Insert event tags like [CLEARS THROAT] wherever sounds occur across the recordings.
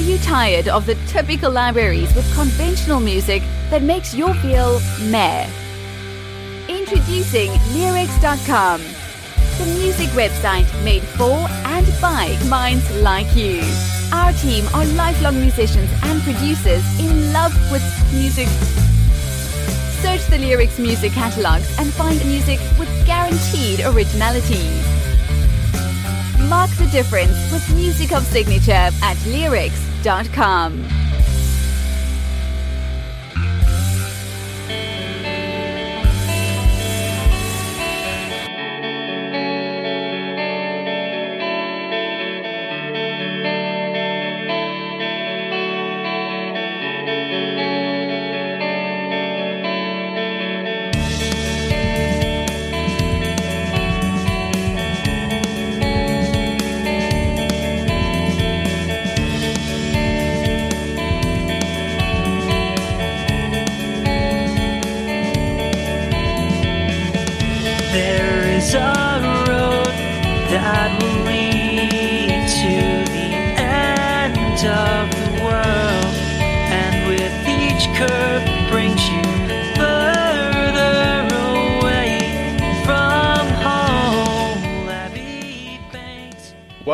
Are you tired of the typical libraries with conventional music that makes you feel meh? Introducing Lyrics.com, the music website made for and by minds like you. Our team are lifelong musicians and producers in love with music. Search the Lyrics music catalogs and find music with guaranteed originality. Mark the difference with music of signature at lyrics.com. There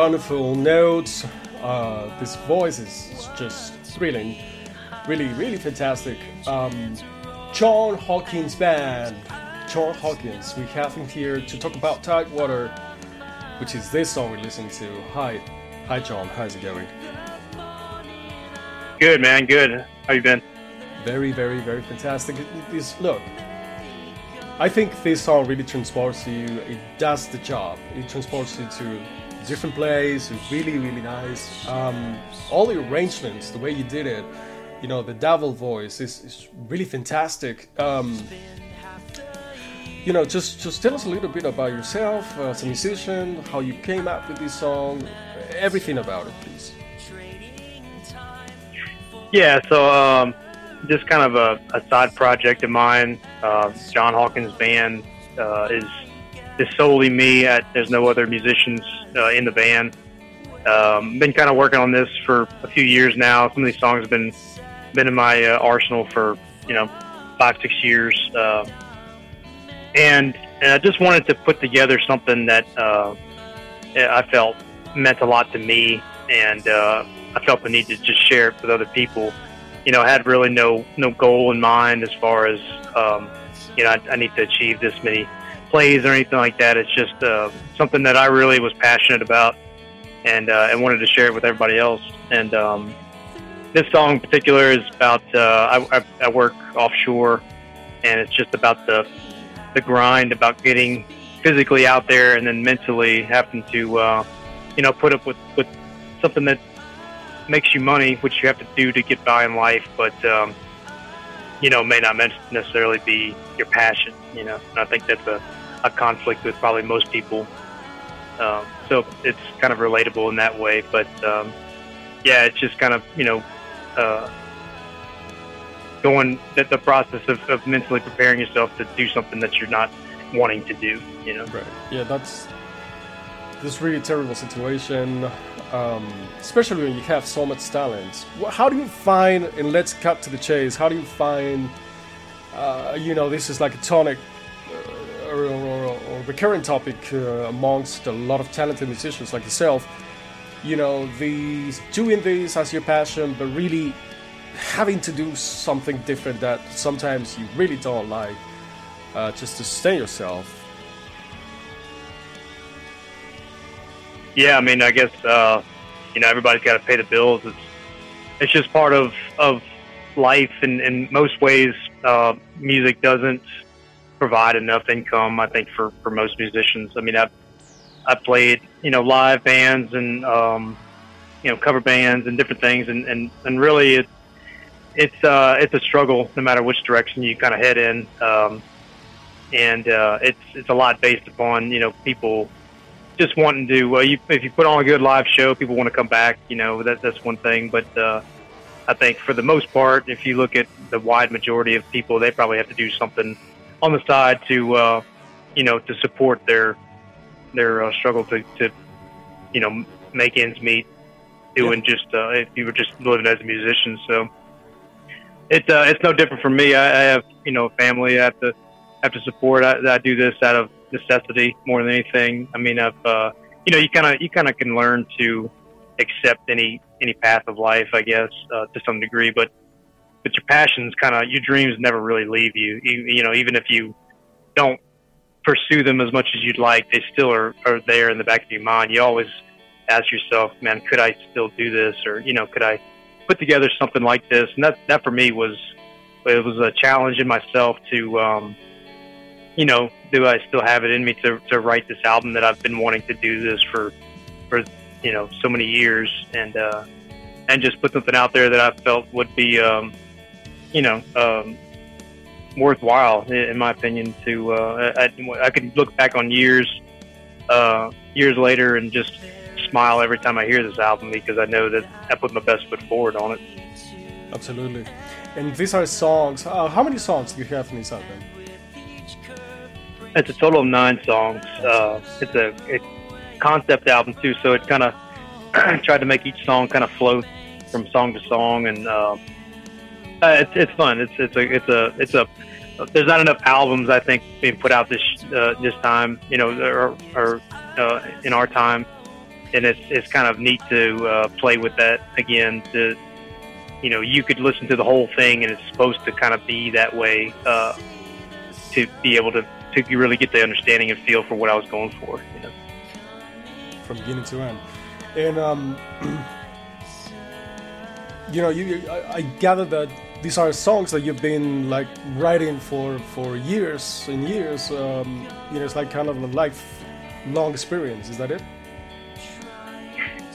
wonderful notes. Uh, this voice is just thrilling, really, really fantastic. Um, John Hawkins Band. John Hawkins, we have him here to talk about Tidewater, which is this song we're listening to. Hi, hi, John. How's it going? Good man, good. How you been? Very, very, very fantastic. It- it is look. I think this song really transports you. It does the job. It transports you to different place. Really, really nice. Um, all the arrangements, the way you did it, you know, the devil voice is, is really fantastic. Um, you know, just just tell us a little bit about yourself as a musician, how you came up with this song, everything about it, please. Yeah, so um, just kind of a, a side project of mine. Uh, John Hawkins band uh, is is solely me. There's no other musicians uh, in the band. Um, been kind of working on this for a few years now. Some of these songs have been been in my uh, arsenal for you know five six years, uh, and and I just wanted to put together something that uh, I felt meant a lot to me, and uh, I felt the need to just share it with other people. You know, I had really no no goal in mind as far as um, you know I, I need to achieve this many plays or anything like that. It's just uh, something that I really was passionate about, and uh, and wanted to share it with everybody else. And um, this song in particular is about uh, I, I, work offshore, and it's just about the the grind about getting physically out there and then mentally having to uh, you know put up with with something that makes you money, which you have to do to get by in life, but um, you know may not necessarily be your passion. You know, and I think that's a, a conflict with probably most people. Um, so it's kind of relatable in that way, but um, yeah, it's just kind of you know uh, going that the process of, of mentally preparing yourself to do something that you're not wanting to do. You know, Right. Yeah, that's this really terrible situation, um, especially when you have so much talent. How do you find? And let's cut to the chase. How do you find? Uh, you know, this is like a tonic uh, or, or recurrent topic uh, amongst a lot of talented musicians like yourself. you know, the doing this as your passion, but really having to do something different that sometimes you really don't like, uh, just to sustain yourself. Yeah, I mean, I guess uh, you know everybody's got to pay the bills. It's it's just part of of life, and in most ways, uh, music doesn't provide enough income. I think for for most musicians. I mean, I've I played you know live bands and um, you know cover bands and different things, and and and really it it's uh, it's a struggle no matter which direction you kind of head in. Um, and uh, it's it's a lot based upon you know people just wanting to. Uh, you, if you put on a good live show, people want to come back. You know that that's one thing. But uh, I think for the most part, if you look at the wide majority of people, they probably have to do something on the side to uh, you know to support their their uh, struggle to, to you know make ends meet doing yeah. just uh, if you were just living as a musician. So it's uh, it's no different for me. I, I have you know a family I have to have to support. I, I do this out of necessity more than anything. I mean, I've uh, you know, you kind of you kind of can learn to accept any any path of life, I guess, uh, to some degree. But but your passions, kind of your dreams, never really leave you. you. You know, even if you don't pursue them as much as you'd like, they still are are there in the back of your mind. You always ask yourself, man, could I still do this, or you know, could I put together something like this? And that that for me was it was a challenge in myself to. Um, you know, do I still have it in me to, to write this album that I've been wanting to do this for, for, you know, so many years and, uh, and just put something out there that I felt would be, um, you know, um, worthwhile in my opinion to, uh, I, I could look back on years, uh, years later and just smile every time I hear this album because I know that I put my best foot forward on it. Absolutely. And these are songs. Uh, how many songs do you have in this album? It's a total of nine songs. Uh, it's a, a, concept album too, so it kind of [CLEARS THROAT] tried to make each song kind of flow from song to song, and uh, uh, it's it's fun. It's it's a it's a it's a there's not enough albums I think being put out this uh, this time, you know, or, or uh, in our time, and it's it's kind of neat to uh, play with that again. To you know, you could listen to the whole thing, and it's supposed to kind of be that way uh, to be able to to really get the understanding and feel for what I was going for. You know? From beginning to end, and um, [CLEARS THROAT] you know, you I, I gather that these are songs that you've been like writing for for years and years. Um, you know, it's like kind of a lifelong experience. Is that it?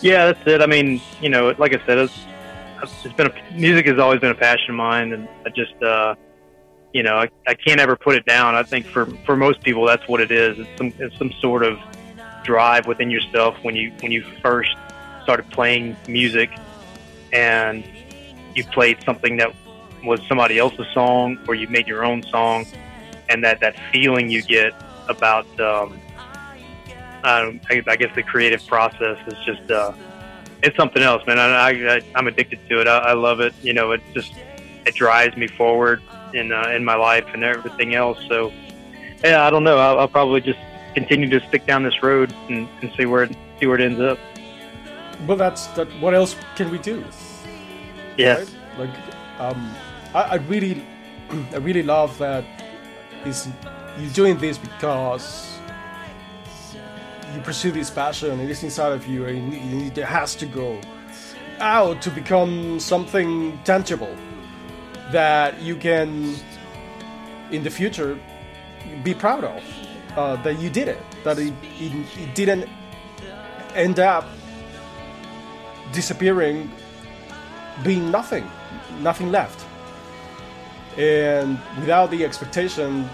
Yeah, that's it. I mean, you know, like I said, it's, it's been a, music has always been a passion of mine, and I just uh, you know, I, I can't ever put it down. I think for for most people, that's what it is. It's some it's some sort of drive within yourself when you when you first started playing music, and you played something that was somebody else's song, or you made your own song, and that that feeling you get about um, I, I guess the creative process is just uh, it's something else, man. I, I I'm addicted to it. I, I love it. You know, it just it drives me forward in uh, in my life and everything else. So, yeah, I don't know. I'll, I'll probably just continue to stick down this road and, and see where it, see where it ends up. Well, that's that. What else can we do? Yeah, right? like um, I, I really, [CLEARS THROAT] I really love that. You're doing this because you pursue this passion. It is inside of you, and it has to go out to become something tangible that you can in the future be proud of uh, that you did it that it, it, it didn't end up disappearing being nothing nothing left and without the expectation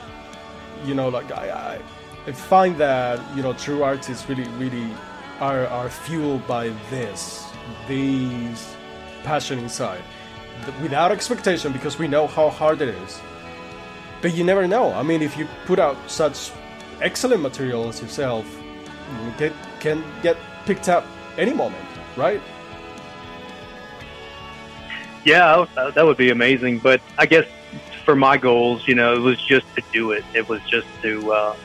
you know like I, I, find that you know true artists really really are, are fueled by this these passion inside without expectation because we know how hard it is. But you never know. I mean, if you put out such excellent material as yourself, you get, can get picked up any moment, right? Yeah, that would be amazing. But I guess for my goals, you know, it was just to do it. It was just to, uh,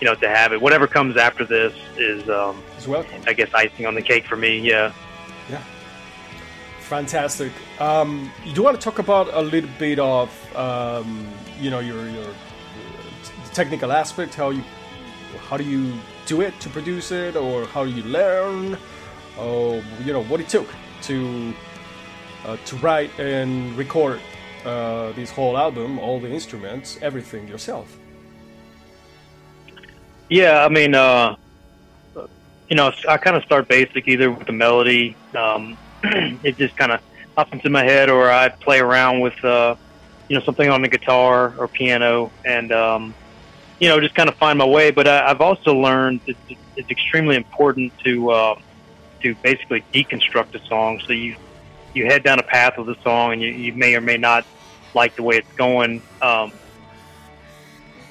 you know, to have it. Whatever comes after this is, um. I guess, icing on the cake for me. Yeah. Yeah. Fantastic. Um, you do want to talk about a little bit of um, you know your your uh, technical aspect. How you how do you do it to produce it, or how do you learn? Oh, you know what it took to uh, to write and record uh, this whole album, all the instruments, everything yourself. Yeah, I mean, uh, you know, I kind of start basic either with the melody. Um, [CLEARS THROAT] it just kind of pops into my head, or I play around with, uh, you know, something on the guitar or piano, and um, you know, just kind of find my way. But I, I've also learned it's extremely important to uh, to basically deconstruct a song. So you you head down a path of the song, and you, you may or may not like the way it's going. Um,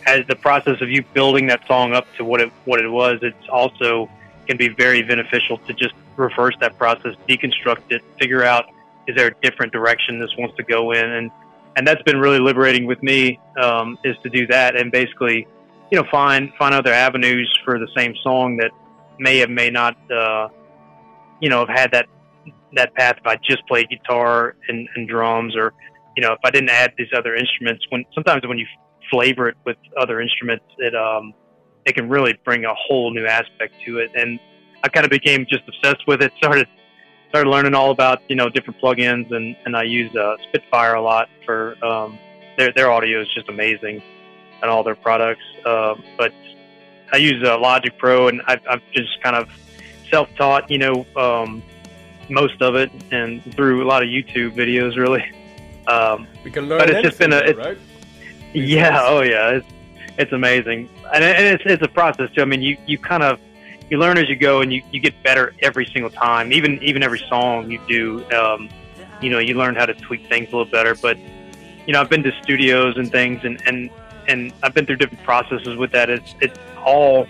as the process of you building that song up to what it what it was, it's also can be very beneficial to just reverse that process, deconstruct it, figure out is there a different direction this wants to go in, and and that's been really liberating with me um, is to do that and basically, you know, find find other avenues for the same song that may have may not, uh, you know, have had that that path if I just played guitar and, and drums or you know if I didn't add these other instruments. When sometimes when you flavor it with other instruments, it um, it can really bring a whole new aspect to it. And I kind of became just obsessed with it. started started learning all about you know different plugins, and and I use uh, Spitfire a lot for um, their their audio is just amazing, and all their products. Uh, but I use uh, Logic Pro, and I've, I've just kind of self taught, you know, um, most of it, and through a lot of YouTube videos, really. Um, We can learn. But it's just been a- it's- right? yeah, oh yeah, it's it's amazing, and, it, and it's it's a process too. I mean, you you kind of you learn as you go, and you, you get better every single time. Even even every song you do, um, you know, you learn how to tweak things a little better. But you know, I've been to studios and things, and and and I've been through different processes with that. It's it's all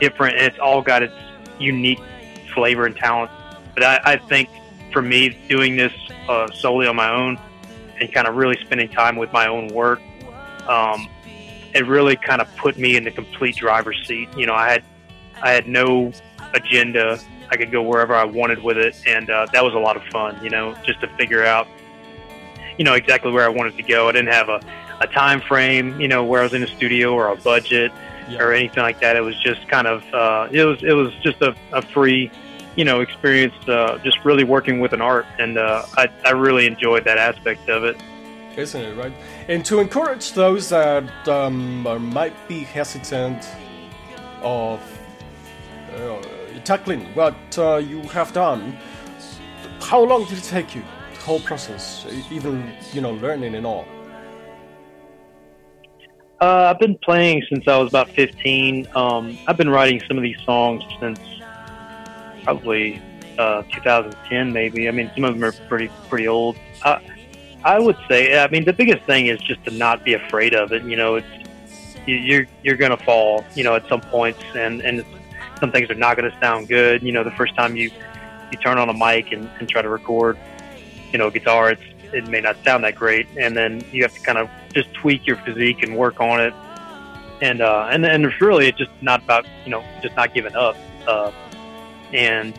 different, and it's all got its unique flavor and talent. But I, I think for me, doing this uh, solely on my own and kind of really spending time with my own work, um, it really kind of put me in the complete driver's seat. You know, I had I had no agenda. I could go wherever I wanted with it, and uh, that was a lot of fun. You know, just to figure out, you know, exactly where I wanted to go. I didn't have a, a time frame, you know, where I was in a studio or a budget Yeah. or anything like that. It was just kind of uh, it was it was just a, a free, you know, experience. Uh, just really working with an art, and uh, I I really enjoyed that aspect of it. isn't it right? And to encourage those that um, might be hesitant of uh, tackling what uh, you have done, how long did it take you? The whole process, even you know, learning and all. Uh, I've been playing since I was about 15. Um, I've been writing some of these songs since probably uh, 2010, maybe. I mean, some of them are pretty pretty old. Uh, I would say, I mean, the biggest thing is just to not be afraid of it. You know, it's you- you're you're gonna fall. You know, at some points, and and some things are not gonna sound good. You know, the first time you you turn on a mic and, and try to record, you know, guitar, it's it may not sound that great, and then you have to kind of just tweak your physique and work on it. And uh, and and it's really it's just not about you know just not giving up. Uh, and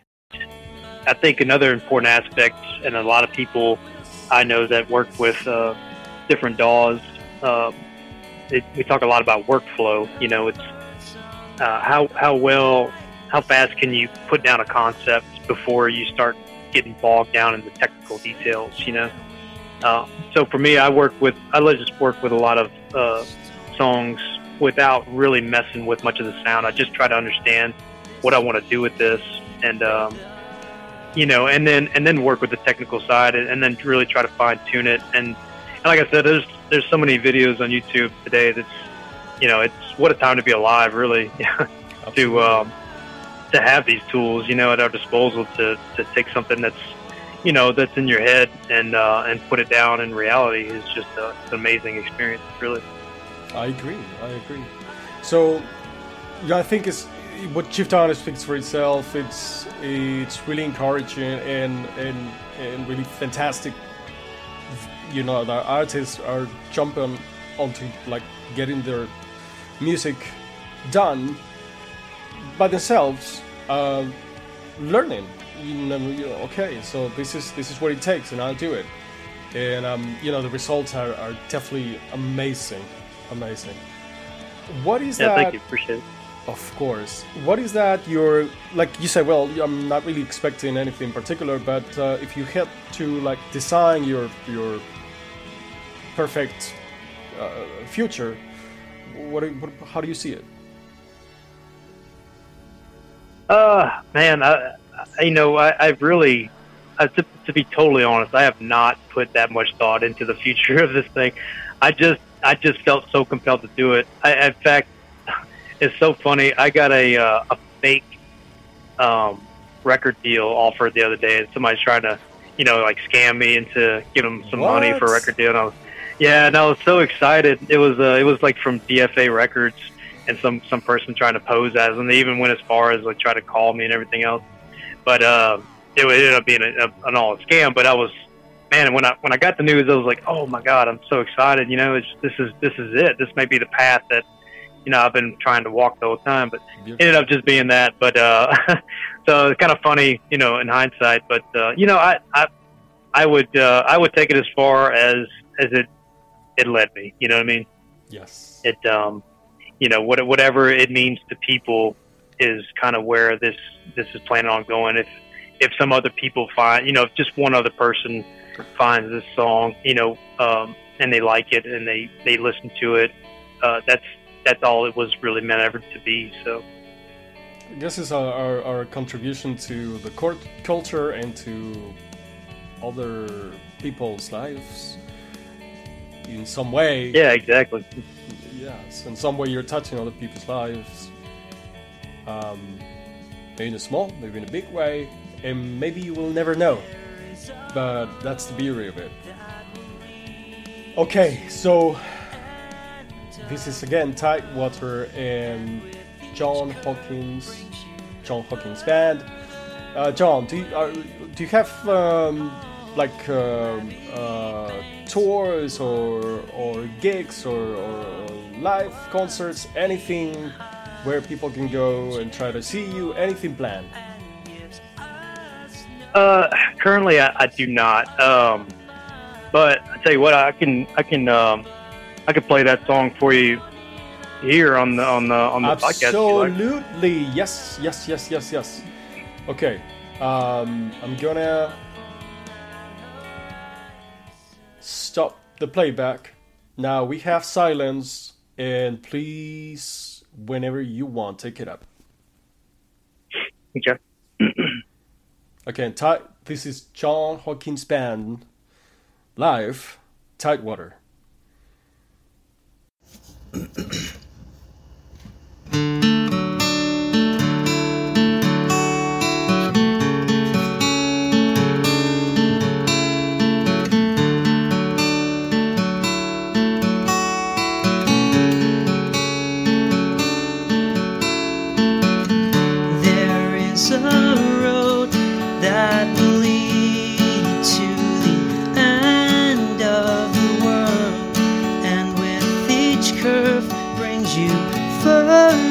I think another important aspect, and a lot of people I know that work with uh, different DAWs, uh, it, we talk a lot about workflow. You know, it's uh, how how well how fast can you put down a concept before you start getting bogged down in the technical details, you know. Uh, so for me, I work with I just work with a lot of uh, songs without really messing with much of the sound. I just try to understand what I want to do with this, and um, you know, and then and then work with the technical side, and, and then really try to fine tune it. And, and like I said, there's there's so many videos on YouTube today that's you know, it's what a time to be alive, really, [LAUGHS] to um, to have these tools, you know, at our disposal to to take something that's you know that's in your head and uh, and put it down in reality is just a, an amazing experience, really. I agree. I agree. So, yeah, I think it's what Chief Down speaks for itself. It's it's really encouraging and and and really fantastic. You know, the artists are jumping onto like getting their music done by themselves, uh, learning. You know, you know, okay, so this is this is what it takes, and I'll do it. And um, you know, the results are, are definitely amazing amazing. What is yeah, that? Thank you. Appreciate it. Of course. What is that? You're like you say, Well, I'm not really expecting anything in particular, but uh, if you had to like design your your perfect uh, future, what, what, How do you see it? Uh, man, I, I you know, I, I've really, uh, to, to be totally honest, I have not put that much thought into the [LAUGHS] future of this thing. I just I just felt so compelled to do it. I, in fact, it's so funny. I got a uh, a fake um, record deal offered the other day, and somebody's trying to, you know, like scam me into giving them some what? money for a record deal. And I was, yeah, and I was so excited. It was uh, it was like from DFA Records, and some some person trying to pose as, and they even went as far as like try to call me and everything else. But uh, it ended up being a, a, an all scam. But I was man, when I when I got the news, I was like, oh my god, I'm so excited. You know, it's, this is this is it. This may be the path that you know I've been trying to walk the whole time, but Beautiful. ended up just being that. But uh, [LAUGHS] so it's kind of funny, you know, in hindsight. But uh, you know, I I I would uh, I would take it as far as as it it led me. You know what I mean? Yes. It um, you know, what whatever it means to people is kind of where this this is planning on going. If if some other people find, you know, if just one other person finds this song, you know, um, and they like it and they they listen to it. Uh, that's that's all it was really meant ever to be. So. I guess it's our, our, our contribution to the court culture and to other people's lives in some way. Yeah, exactly. Yes, in some way you're touching other people's lives. Um, maybe in a small, maybe in a big way, and maybe you will never know but that's the beauty of it. Okay, so this is again Tidewater and John Hawkins, John Hawkins band. Uh, John, do you, uh, do you have um, like um, uh, tours or or gigs or, or, or live concerts, anything where people can go and try to see you? Anything planned? Uh, currently, I, I do not. Um, but I tell you what, I can I can um, I can play that song for you here on the on the on the Absolutely. podcast. Absolutely, yes, yes, yes, yes, yes. Okay, um, I'm gonna stop the playback. Now we have silence, and please, whenever you want, take it up. Okay. [CLEARS THROAT] Again, this is John Hawkins Band live, Tidewater. え?你分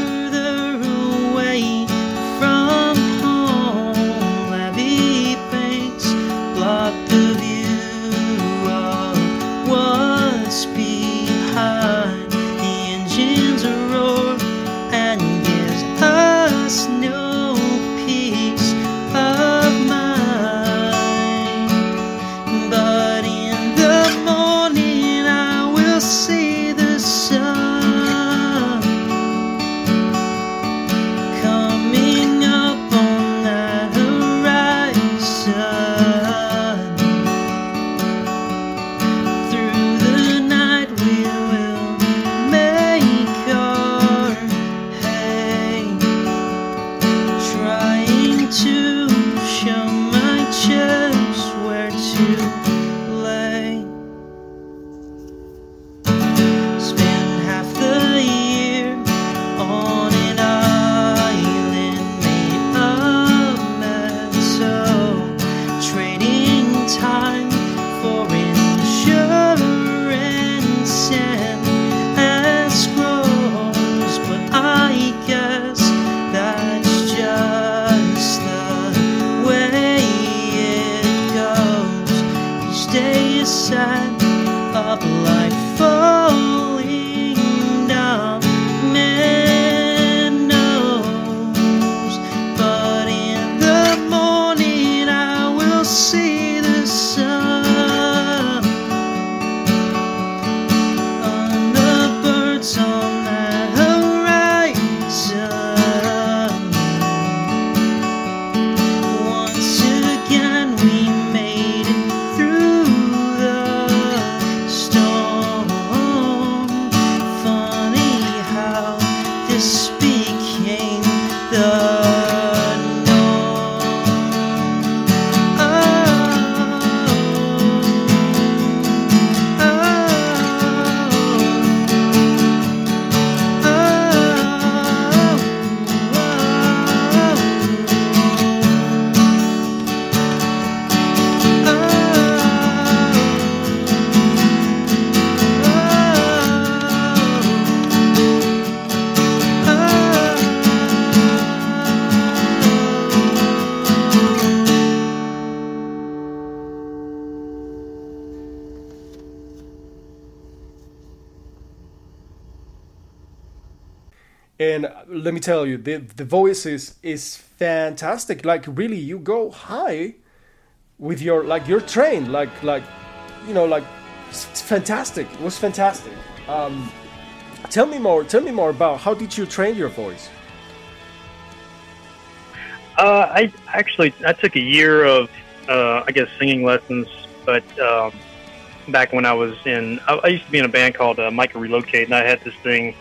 And let me tell you, the the voice is fantastic. Like really, you go high with your like you're trained. Like like you know like it's fantastic. It was fantastic. Um, tell me more. Tell me more about how did you train your voice? Uh, I actually I took a year of uh, I guess singing lessons, but um, back when I was in I, I used to be in a band called uh, Micah Relocate, and I had this thing,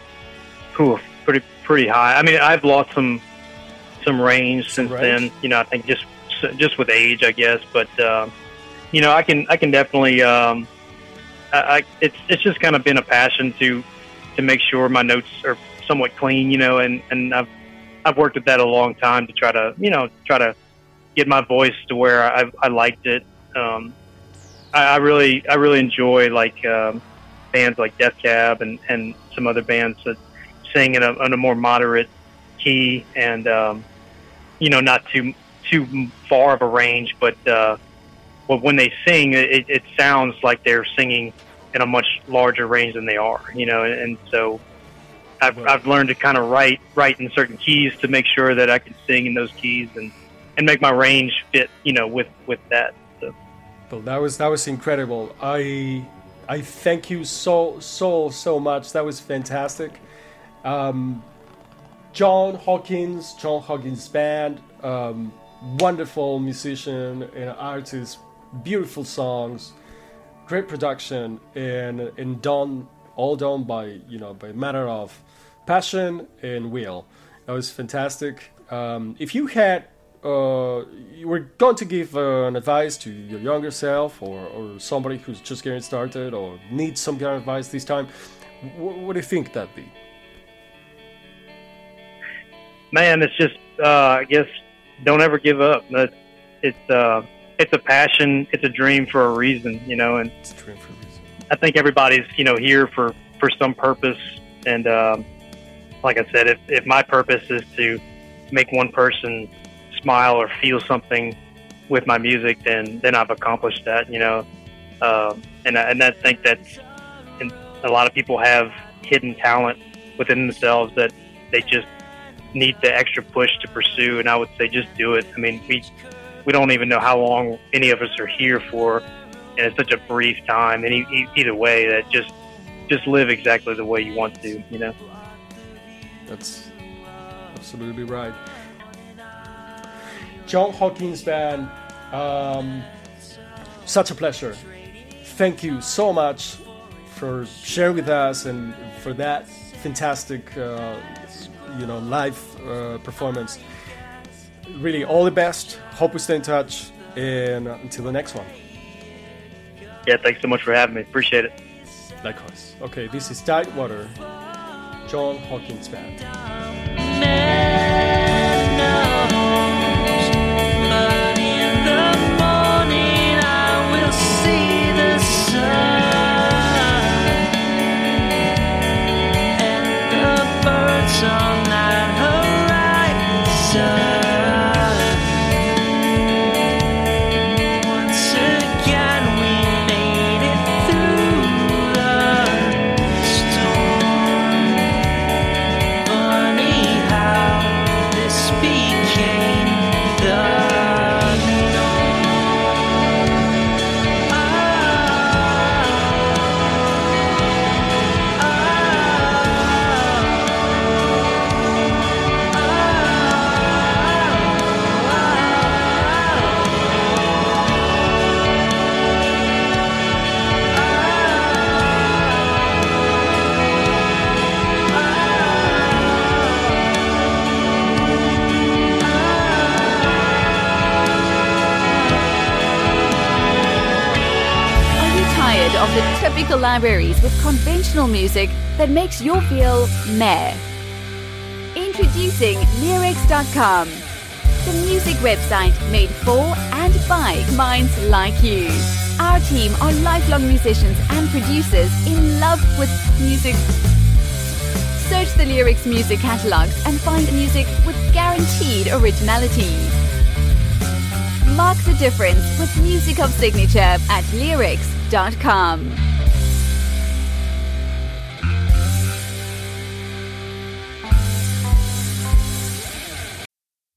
whew, pretty pretty high. I mean, I've lost some some range since range? then. You know, I think just just with age, I guess. But um, you know, I can I can definitely. Um, I, I it's it's just kind of been a passion to to make sure my notes are somewhat clean. You know, and and I've I've worked at that a long time to try to you know try to get my voice to where I I liked it. Um, I, I really I really enjoy like um, bands like Death Cab and and some other bands that sing in a, in a more moderate key and um, you know not too too far of a range, but uh, but when they sing, it, it sounds like they're singing in a much larger range than they are. You know, and, and so. I've, I've learned to kind of write write in certain keys to make sure that I can sing in those keys and, and make my range fit, you know, with, with that. So. Well, that was that was incredible. I I thank you so so so much. That was fantastic. Um, John Hawkins, John Hawkins Band, um, wonderful musician and artist, beautiful songs, great production, and and done all done by you know by matter of passion and will. That was fantastic. Um, if you had uh, you were going to give uh, an advice to your younger self or, or somebody who's just getting started or needs some kind of advice this time, wh- what do you think that'd be? Man, it's just uh, I guess don't ever give up. That's it's uh, it's a passion, it's a dream for a reason, you know, and It's a dream for a reason. I think everybody's you know here for for some purpose, and um, like I said, if if my purpose is to make one person smile or feel something with my music, then then I've accomplished that, you know, um, and I- and I think that a lot of people have hidden talent within themselves that they just need the extra push to pursue, and I would say just do it. I mean, we we don't even know how long any of us are here for, and it's such a brief time. Any e- either way, that just just live exactly the way you want to. You know. That's absolutely right. John Hawkins Band, um, such a pleasure. Thank you so much for sharing with us and for that fantastic, uh, you know, live uh, performance. Really, all the best. Hope we stay in touch, and until the next one. Yeah. Thanks so much for having me. Appreciate it. Likewise. Okay, this is Tidewater, John Hawkins Band. Of the typical libraries with conventional music that makes you feel meh. Introducing Lyrics.com, the music website made for and by minds like you. Our team are lifelong musicians and producers in love with music. Search the Lyrics music catalogs and find music with guaranteed originality. Mark the difference with music of signature at lyrics.com.